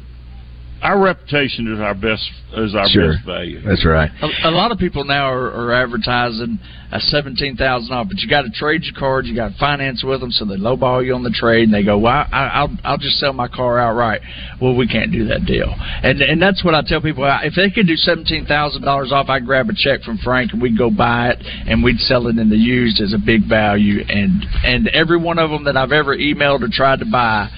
our reputation is our best is our Sure. best value That's right. A, a lot of people now are, are advertising a seventeen thousand off, but you got to trade your card, you got to finance with them, so they lowball you on the trade, and they go, "Well, I, I'll I'll just sell my car outright." Well, we can't do that deal, and and that's what I tell people: if they could do seventeen thousand dollars off, I'd grab a check from Frank and we'd go buy it, and we'd sell it in the used as a big value, and and every one of them that I've ever emailed or tried to buy,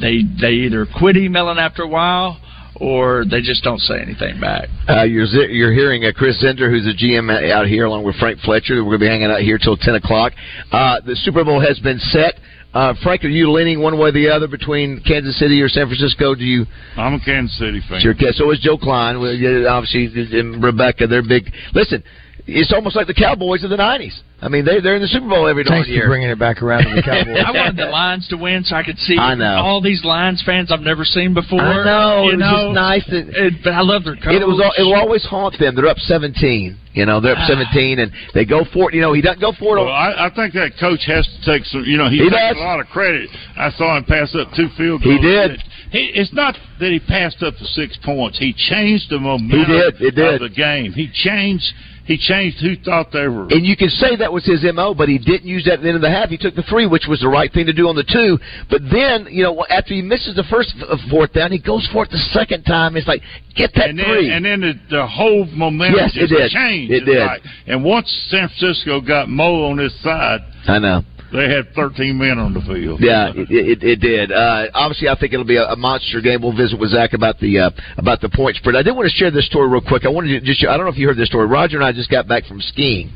they they either quit emailing after a while. Or they just don't say anything back. Uh, you're you're hearing uh, Chris Zender, who's a GM out here, along with Frank Fletcher. We're going to be hanging out here till ten o'clock. Uh, the Super Bowl has been set. Uh, Frank, are you leaning one way or the other between Kansas City or San Francisco? Do you? I'm a Kansas City fan Sure. okay, So is Joe Klein. Well, obviously, and Rebecca. They're big. Listen, it's almost like the Cowboys of the '90s. I mean, they they're in the Super Bowl every darn Thanks year. for bringing it back around to the *laughs* Cowboys. I wanted the Lions to win so I could see I know. all these Lions fans I've never seen before. I know. You it was know? just nice that. It, but I love their coach. It was. It will always haunt them. They're up 17. You know, they're up ah. 17, and they go for it. You know, he doesn't go for it. Well, I, I think that coach has to take some. You know, he, He takes does. a lot of credit. I saw him pass up two field goals. He did. He, it's not that he passed up the six points. He changed the momentum he did. He did. of the game. He changed. He changed who thought they were. And you can say that was his mo, but he didn't use that at the end of the half. He took the three, which was the right thing to do on the two. But then, you know, after he misses the first uh, fourth down, he goes for it the second time. It's like get that and then, three. and then the, the whole momentum Yes, it just did. changed. It did. like- and once San Francisco got Mo on his side, I know. They had 13 men on the field. Yeah, it, it, it did. Uh, obviously, I think it'll be a, a monster game. We'll visit with Zach about the uh, about the point spread. I did want to share this story real quick. I wanted to just I don't know if you heard this story. Roger and I just got back from skiing.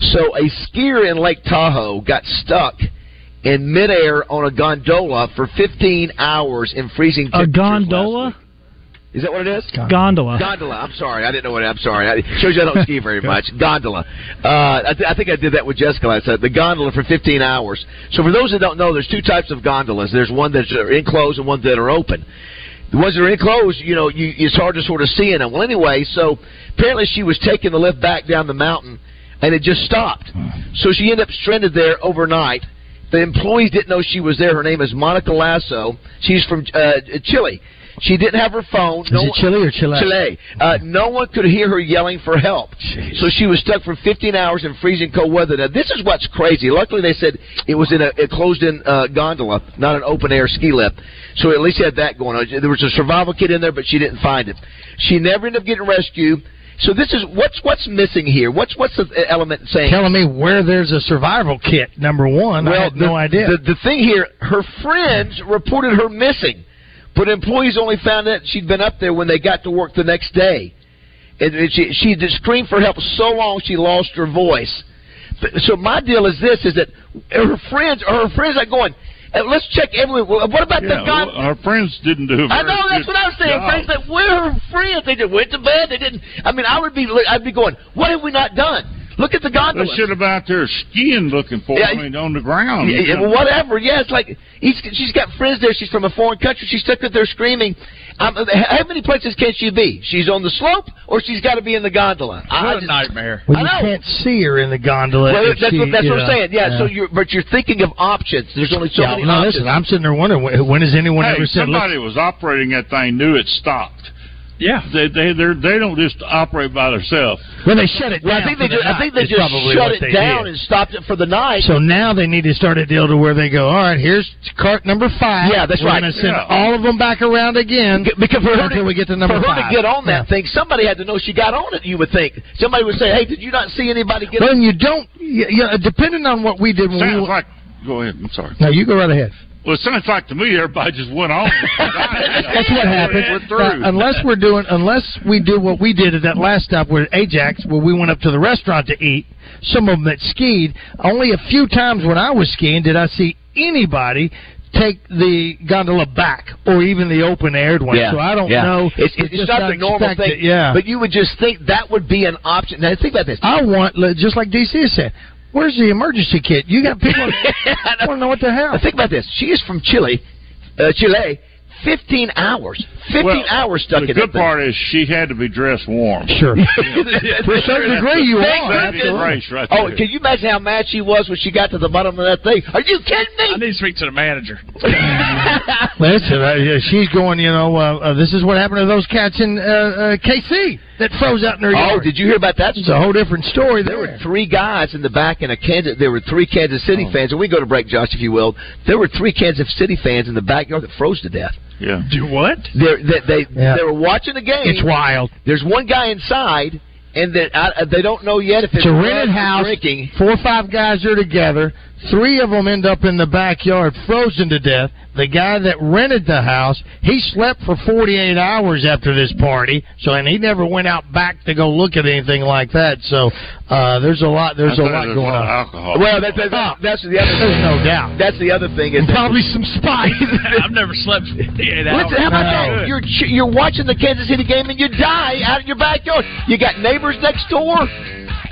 So a skier in Lake Tahoe got stuck in midair on a gondola for 15 hours in freezing A temperatures. last gondola? Week. Is that what it is? Gondola. Gondola. I'm sorry. I didn't know what. I'm sorry. I, shows you I don't ski very *laughs* much. Gondola. Uh, I, th- I think I did that with Jessica last night. The gondola for 15 hours. So for those that don't know, there's two types of gondolas. There's one that's uh, enclosed and one that are open. The ones that are enclosed, you know, you, it's hard to sort of see in them. Well, anyway, so apparently she was taking the lift back down the mountain, and it just stopped. So she ended up stranded there overnight. The employees didn't know she was there. Her name is Monica Lasso. She's from uh, Chile. She didn't have her phone. Is it Chile or Chile? Chile. Uh, no one could hear her yelling for help. So she was stuck for 15 hours in freezing cold weather. Now, this is what's crazy. Luckily, they said it was in a, a closed-in uh, gondola, not an open-air ski lift. So at least had that going on. There was a survival kit in there, but she didn't find it. She never ended up getting rescued. So this is what's what's missing here. What's what's the element saying? Telling me where there's a survival kit. Number one, I had the, no idea. The, the thing here, her friends reported her missing, but employees only found out she'd been up there when they got to work the next day. and she she did scream for help so long she lost her voice. But- So my deal is this: is that her friends, or her friends, are going. "Uh, Let's check everyone. What about the Yeah, guy? well, our friends didn't do. I know that's what I'm saying. job. Friends where are her friends? They just went to bed. They didn't. I mean, I would be, I'd be going, what have we not done? Look at the They gondola. should have been out there skiing, looking for. Yeah, I mean, on the ground. Yeah, yeah, well, whatever. Yeah, it's like he's, she's got friends there. She's from a foreign country. She's stuck up there screaming. Um, how many places can she be? She's on the slope, or she's got to be in the gondola. I, I What a just- nightmare. Well, I you know. can't see her in the gondola. Well, that's she- what, that's you what I'm saying. Yeah, So you're, but you're thinking of options. There's only so yeah, many no, options. listen, I'm sitting there wondering when, when has anyone hey, ever said, "Look, somebody was operating that thing knew it stopped. Yeah, they they they're, they don't just operate by themselves. When they shut it Well, I down think they for the just, I think they just shut it down did. and stopped it for the night. So now they need to start a deal to where they go, all right, here's cart number five. Yeah, that's We're right. going to send Yeah. all of them back around again because for her until to, we get to number for her five. to get on that thing, somebody had to know she got on it. You would think somebody would say, "Hey, did you not see anybody get Well, on?" and you don't, you, you know, depending on what we did when we Sounds were. like. Go ahead. I'm sorry. no, you go right ahead. Well, it sounds like to me everybody just went on. *laughs* That's what happened. We're through. Uh, unless we're doing, unless we do what we did at that last stop where Ajax, where we went up to the restaurant to eat. Some of them that skied. Only a few times when I was skiing did I see anybody take the gondola back or even the open aired one. Yeah, So I don't yeah. know. It's, But it's, just not the normal thing. it, Yeah. But you would just think that would be an option. Now think about this. I want, just like DC said, where's the emergency kit? You got people that want to know what the hell. Now, think about this. She is from Chile, uh, Chile. Fifteen hours. Fifteen Well, hours stuck in the good that thing. part is she had to be dressed warm. Sure. To a certain degree, you are. right Oh, there. can you imagine how mad she was when she got to the bottom of that thing? Are you kidding me? I need to speak to the manager. *laughs* Listen, uh, she's going. You know, uh, uh, this is what happened to those cats in uh, uh, KC that froze out in their Oh, did you hear about that? It's a whole different story. There There, were three guys in the back in a Kansas. There were three Kansas City oh. fans, and we go to break, Josh, if you will. There were three Kansas City fans in the backyard that froze to death. Yeah. Do what? They're, they they Yeah. they were watching the game. It's wild. There's one guy inside, and that I, they don't know yet if it's It's a rented house. Drinking. Four or five guys are together. Three of them end up in the backyard, frozen to death. The guy that rented the house, he slept for 48 hours after this party, so and he never went out back to go look at anything like that. So uh, there's a lot. There's I a thought lot there going a lot on. alcohol. Well, that, that, that, that's the other. There's no doubt. That's the other thing is that- Probably some spice. *laughs* I've never slept 58 hours. Listen, how about No. that? You're you're watching the Kansas City game and you die out in your backyard. You got neighbors next door.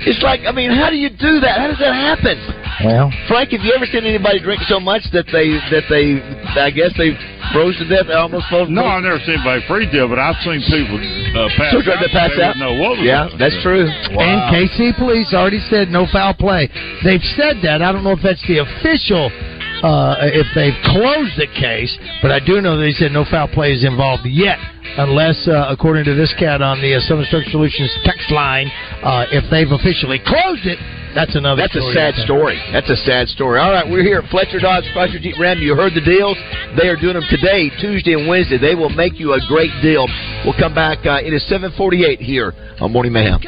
It's like, I mean, how do you do that? How does that happen? Well, Frank, have you ever seen anybody drink so much that they that they I guess they froze to death? They almost froze. No, I've never seen anybody freeze dead, but I've seen people uh, pass So out. they pass out? didn't what was Yeah, that's on. true. And KC police already said no foul play. They've said that. I don't know if that's the official, uh, if they've closed the case, but I do know they said no foul play is involved yet. Unless, uh, according to this cat on the uh, Southern Structure Solutions text line, uh, if they've officially closed it, that's another. That's a sad I story. That's a sad story. All right, we're here at Fletcher Dodge Chrysler Jeep Ram. You heard the deals. They are doing them today, Tuesday and Wednesday. They will make you a great deal. We'll come back. Uh, it is 748 here on Morning Mayhem.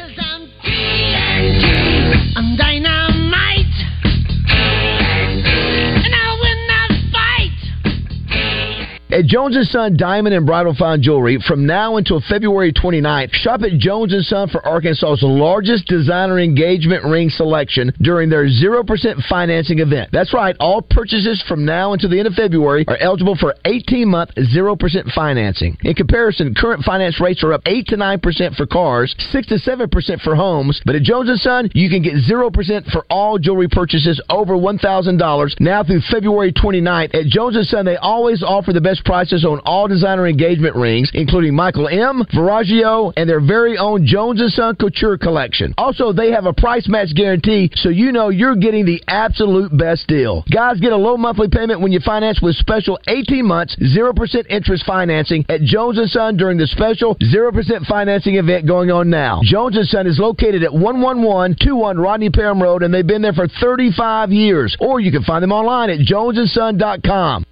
At Jones & Son Diamond and Bridal Fine Jewelry, from now until February 29th, shop at Jones & Son for Arkansas's largest designer engagement ring selection during their 0% financing event. That's right, all purchases from now until the end of February are eligible for 18-month 0% financing. In comparison, current finance rates are up 8 to 9% for cars, 6 to 7% for homes, but at Jones & Son, you can get 0% for all jewelry purchases over $1,000 now through February 29th. At Jones & Son, they always offer the best prices on all designer engagement rings, including Michael M., Verragio, and their very own Jones & Son Couture collection. Also, they have a price match guarantee, so you know you're getting the absolute best deal. Guys, get a low monthly payment when you finance with special 18 months, 0% interest financing at Jones & Son during the special 0% financing event going on now. Jones & Son is located at 11121 Rodney Parham Road, and they've been there for 35 years. Or you can find them online at jonesandson.com.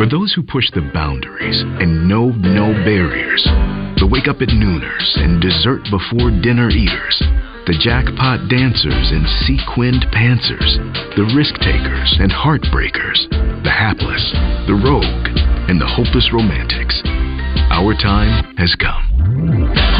For those who push the boundaries and know no barriers, the wake up at nooners and dessert before dinner eaters, the jackpot dancers and sequined pantsers, the risk takers and heartbreakers, the hapless, the rogue, and the hopeless romantics. Our time has come.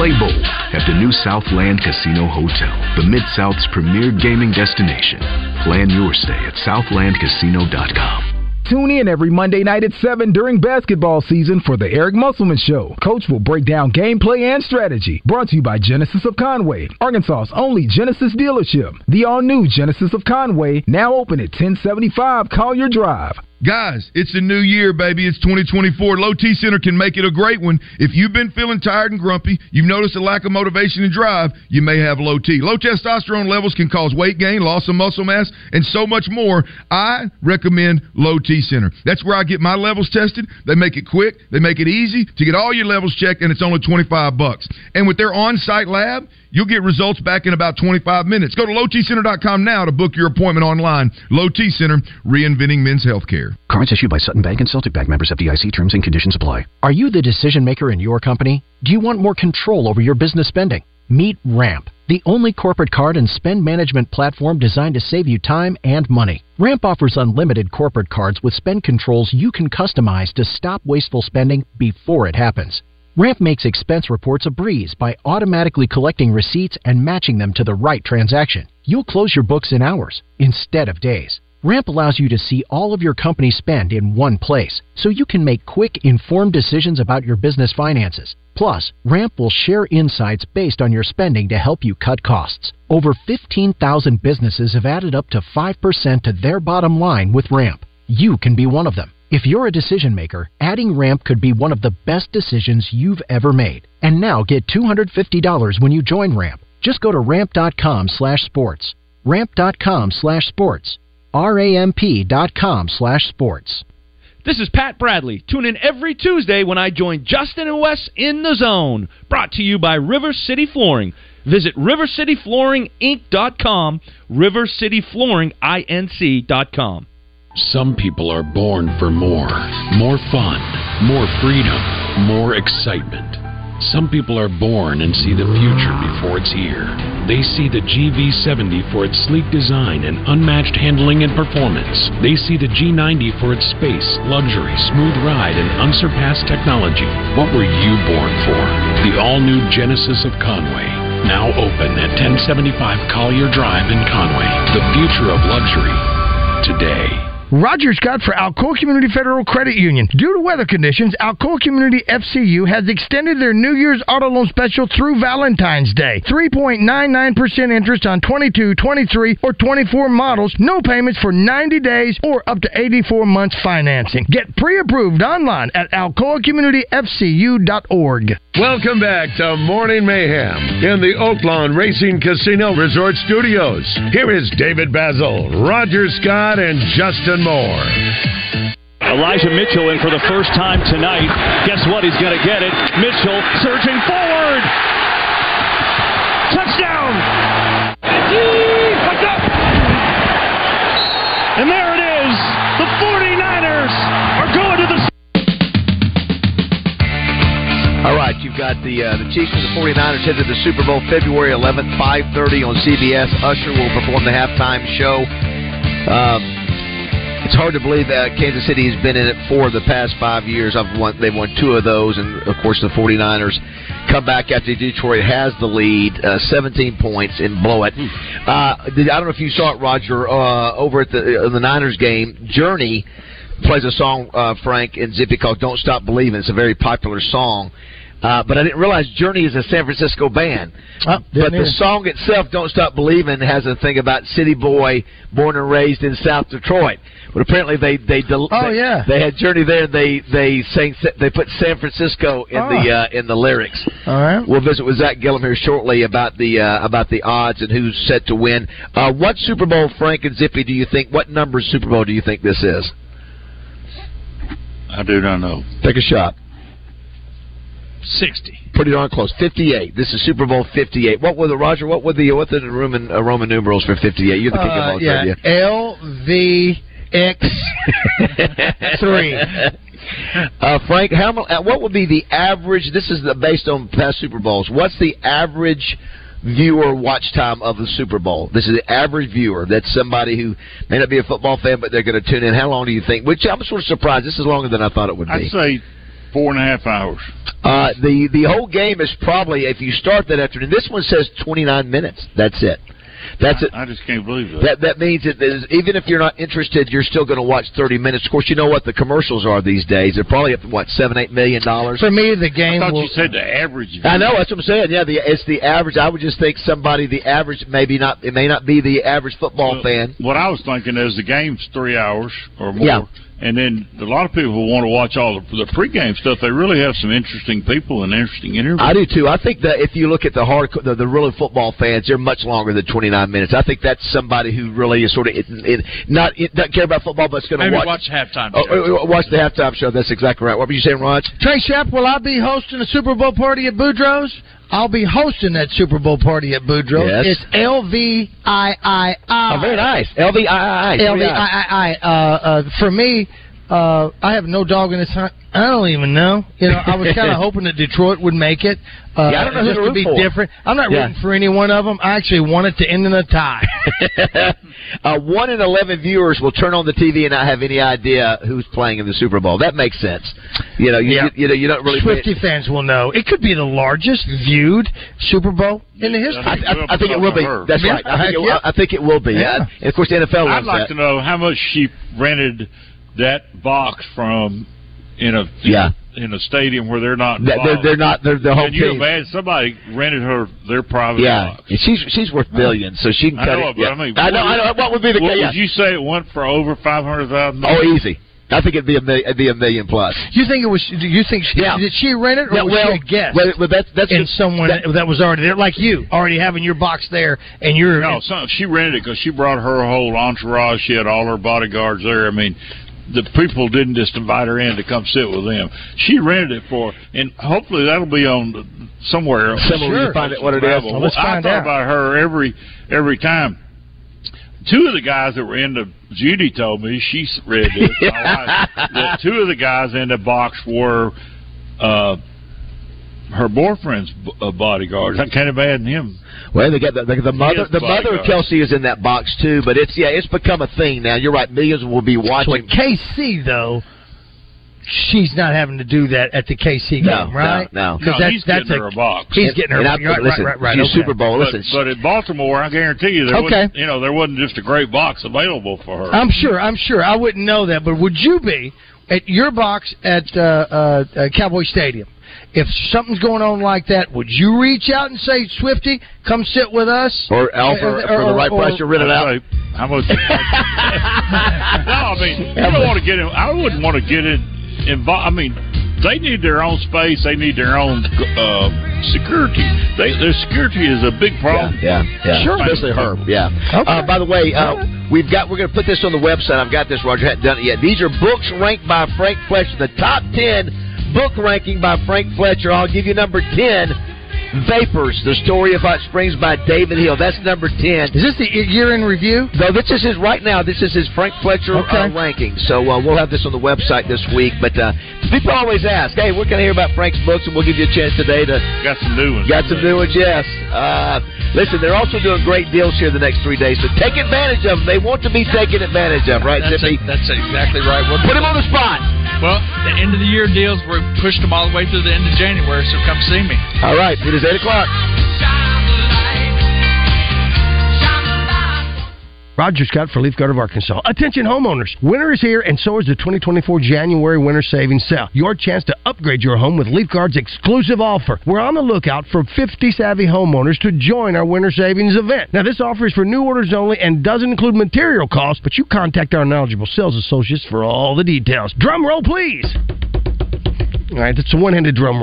Play bold at the new Southland Casino Hotel, the Mid South's premier gaming destination. Plan your stay at southlandcasino.com. Tune in every Monday night at 7 during basketball season for the Eric Musselman Show. Coach will break down gameplay and strategy. Brought to you by Genesis of Conway, Arkansas's only Genesis dealership. The all new Genesis of Conway, now open at 1075 Collier Drive. Guys, it's a new year, baby. It's 2024. Low T Center can make it a great one. If you've been feeling tired and grumpy, you've noticed a lack of motivation and drive, you may have low T. Low testosterone levels can cause weight gain, loss of muscle mass, and so much more. I recommend Low T Center. That's where I get my levels tested. They make it quick, they make it easy to get all your levels checked, and it's only 25 bucks. And with their on-site lab, You'll get results back in about 25 minutes. Go to lowtcenter.com now to book your appointment online. Low T Center, reinventing men's healthcare. Cards issued by Sutton Bank and Celtic Bank members of FDIC terms and conditions apply. Are you the decision maker in your company? Do you want more control over your business spending? Meet Ramp, the only corporate card and spend management platform designed to save you time and money. Ramp offers unlimited corporate cards with spend controls you can customize to stop wasteful spending before it happens. Ramp makes expense reports a breeze by automatically collecting receipts and matching them to the right transaction. You'll close your books in hours instead of days. Ramp allows you to see all of your company spend in one place, so you can make quick, informed decisions about your business finances. Plus, Ramp will share insights based on your spending to help you cut costs. Over 15,000 businesses have added up to 5% to their bottom line with Ramp. You can be one of them. If you're a decision maker, adding Ramp could be one of the best decisions you've ever made. And now get $250 when you join Ramp. Just go to ramp.com slash sports. Ramp.com slash sports. R-A-M-P dot com slash sports. This is Pat Bradley. Tune in every Tuesday when I join Justin and Wes in the zone. Brought to you by River City Flooring. Visit rivercityflooringinc.com, rivercityflooringinc.com. Some people are born for more. More fun, more freedom, more excitement. Some people are born and see the future before it's here. They see the GV70 for its sleek design and unmatched handling and performance. They see the G90 for its space, luxury, smooth ride, and unsurpassed technology. What were you born for? The all-new Genesis of Conway. Now open at 1075 Collier Drive in Conway. The future of luxury. Today. Roger Scott for Alcoa Community Federal Credit Union. Due to weather conditions, Alcoa Community FCU has extended their New Year's auto loan special through Valentine's Day. 3.99% interest on 22, 23, or 24 models, no payments for 90 days or up to 84 months financing. Get pre-approved online at alcoacommunityfcu.org. Welcome back to Morning Mayhem in the Oaklawn Racing Casino Resort Studios. Here is David Bazzel, Roger Scott, and Justin Moore. Elijah Mitchell in for the first time tonight. Guess what? He's going to get it. Mitchell surging forward. Touchdown! And there it is. The 49ers are going to the All right, you've got the uh, the Chiefs and the 49ers headed to the Super Bowl February 11th, 5:30 on CBS. Usher will perform the halftime show. Um, it's hard to believe that Kansas City has been in it for the past five years. I've won, they've won two of those, and of course the 49ers come back after Detroit has the lead, uh, 17 points, and blow it. Uh, did, I don't know if you saw it, Roger, uh, over at the uh, the Niners game. Journey plays a song, uh, Frank and Zippy called "Don't Stop Believing." It's a very popular song. Uh, but I didn't realize Journey is a San Francisco band. but the song itself, "Don't Stop Believing," has a thing about city boy born and raised in South Detroit. But apparently they they del- Oh, they, yeah. they had Journey there. and They they sang they put San Francisco in the Oh. uh, in the lyrics. All right. We'll visit with Zach Gillum here shortly about the uh, about the odds and who's set to win. Uh, what Super Bowl, Frank and Zippy, do you think? What number Super Bowl do you think this is? I do not know. Take a shot. 60. Pretty darn close. Fifty-eight. This is Super Bowl Fifty-eight. What were the Roger? What were the what the Roman uh, Roman numerals for Fifty-eight? You're the king of Uh, all yeah, trivia. L V X three. *laughs* Uh, Frank, how mu- uh, what would be the average? This is the, based on past Super Bowls. What's the average viewer watch time of the Super Bowl? This is the average viewer. That's somebody who may not be a football fan, but they're going to tune in. How long do you think? Which I'm sort of surprised. This is longer than I thought it would be. I'd say four and a half hours. Uh, the the whole game is probably if you start that afternoon. This one says 29 minutes. That's it. That's it. I just can't believe that. That that means that even if you're not interested, you're still going to watch 30 minutes. Of course, you know what the commercials are these days. They're probably up to what seven, eight million dollars. For me, the game I thought will. you said the average. I know that's what I'm saying. Yeah, the, it's the average. I would just think somebody the average maybe not. It may not be the average football fan. What I was thinking is the game's three hours or more. Yeah. And then a lot of people who want to watch all the, the pregame stuff. They really have some interesting people and interesting interviews. I do too. I think that if you look at the hard, the, the really football fans, they're much longer than 29 minutes. I think that's somebody who really is sort of it, it, not it, doesn't care about football, but it's going to watch. watch halftime. Oh, show. oh, oh, watch the halftime show. That's exactly right. What were you saying, Rod? Trey Shapp, will I be hosting a Super Bowl party at Boudreaux's? I'll be hosting that Super Bowl party at Boudreaux's. Yes. It's L V I I I. Oh, very nice. L V I I I. Uh, uh, for me, uh, I have no dog in this hunt. I don't even know. You know, I was *laughs* kind of hoping that Detroit would make it. Uh, Yeah, I don't know who just to to root be for. different. I'm not Yeah. rooting for any one of them. I actually want it to end in a tie. *laughs* uh, one in eleven viewers will turn on the TV and not have any idea who's playing in the Super Bowl. That makes sense. You know, you, Yeah. you, you know, you don't really. Swifty fans will know. It could be the largest viewed Super Bowl in the history. I, I, I think it will be. That's Yeah, right. I think, it, yeah. I think it will be. Yeah. Yeah. And of course, the NFL I'd wants like that. to know how much she rented that box from in a Yeah. in a stadium where they're not. That- they're, they're not. They're the whole Can you team. imagine somebody rented her their private Yeah, box? And she's she's worth billions, so she can I know it. it, but yeah. I mean, I know. I know. What would be the What yeah. would you say it went for over five hundred thousand? Oh, easy. I think it'd be a million, it'd be a million plus. You think it was? Do you think she, Yeah. did she rent it or Yeah, was well, she a guest? well, well, that's that's and just- someone that, that was already there, like you, already having your box there, and you're No, some, she rented it because she brought her whole entourage. She had all her bodyguards there. I mean, the people didn't just invite her in to come sit with them. She rented it for, and hopefully that'll be on the- somewhere. *laughs* Somewhere can find it what it is. Well, let's I find thought out. about her every every time. Two of the guys that were in the Judy told me she read this. wife, *laughs* that two of the guys in the box were uh, her boyfriend's bodyguard. uh, bodyguards. I can't imagine him. Well, they got the, the, the mother. is The mother of. Kelce is in that box too, but it's yeah, it's become a thing now. You're right. Millions will be watching. at KC though, she's not having to do that at the KC No, game, right? no, no. 'Cause No, that's, he's that's getting her a box. He's getting her. And I- right, listen, right, right, right. she's okay. Super Bowl. But, Listen, but in Baltimore, I guarantee you, there Okay. wasn't, you know, there wasn't just a great box available for her. I'm sure. I'm sure. I wouldn't know that, but would you be at your box at uh, uh, uh, Cowboy Stadium? If something's going on like that, would you reach out and say, "Swifty, come sit with us"? or Alpha Uh, for the right or- price, you rent it out. I'd say, How much? no, I mean, you don't want to get in. I wouldn't want to get in. Involved. I mean, they need their own space. They need their own uh, security. They, their security is a big problem. Yeah, yeah, Sure. especially her. Yeah. Uh, by the way, uh, we've got we're going to put this on the website. I've got this. Roger hadn't done it yet. These are books ranked by Frank Fletcher. The top ten book ranking by Frank Fletcher. I'll give you number ten. Vapors: The Story of Hot Springs by David Hill. That's number ten. Is this the year in review? No, this is his right now. This is his Frank Fletcher Okay. uh, ranking. So uh, we'll have this on the website this week. But uh, people always ask, "Hey, we're going to hear about Frank's books?" And we'll give you a chance today to Got some new ones. Got some new ones, yes. Uh, listen, they're also doing great deals here the next three days, so take advantage of them. They want to be taken advantage of, right, That's, Zippy? that's exactly right. We're, Put him on the spot. Well, the end of the year deals, we pushed them all the way through the end of January, so come see me. All right, it is 8 o'clock. Roger Scott for Leaf Guard of Arkansas. Attention homeowners. Winter is here and so is the 2024 January Winter Savings Sale. Your chance to upgrade your home with Leaf Guard's exclusive offer. We're on the lookout for 50 savvy homeowners to join our Winter Savings event. Now this offer is for new orders only and doesn't include material costs, but you contact our knowledgeable sales associates for all the details. Drum roll please. All right, that's a one-handed drum roll.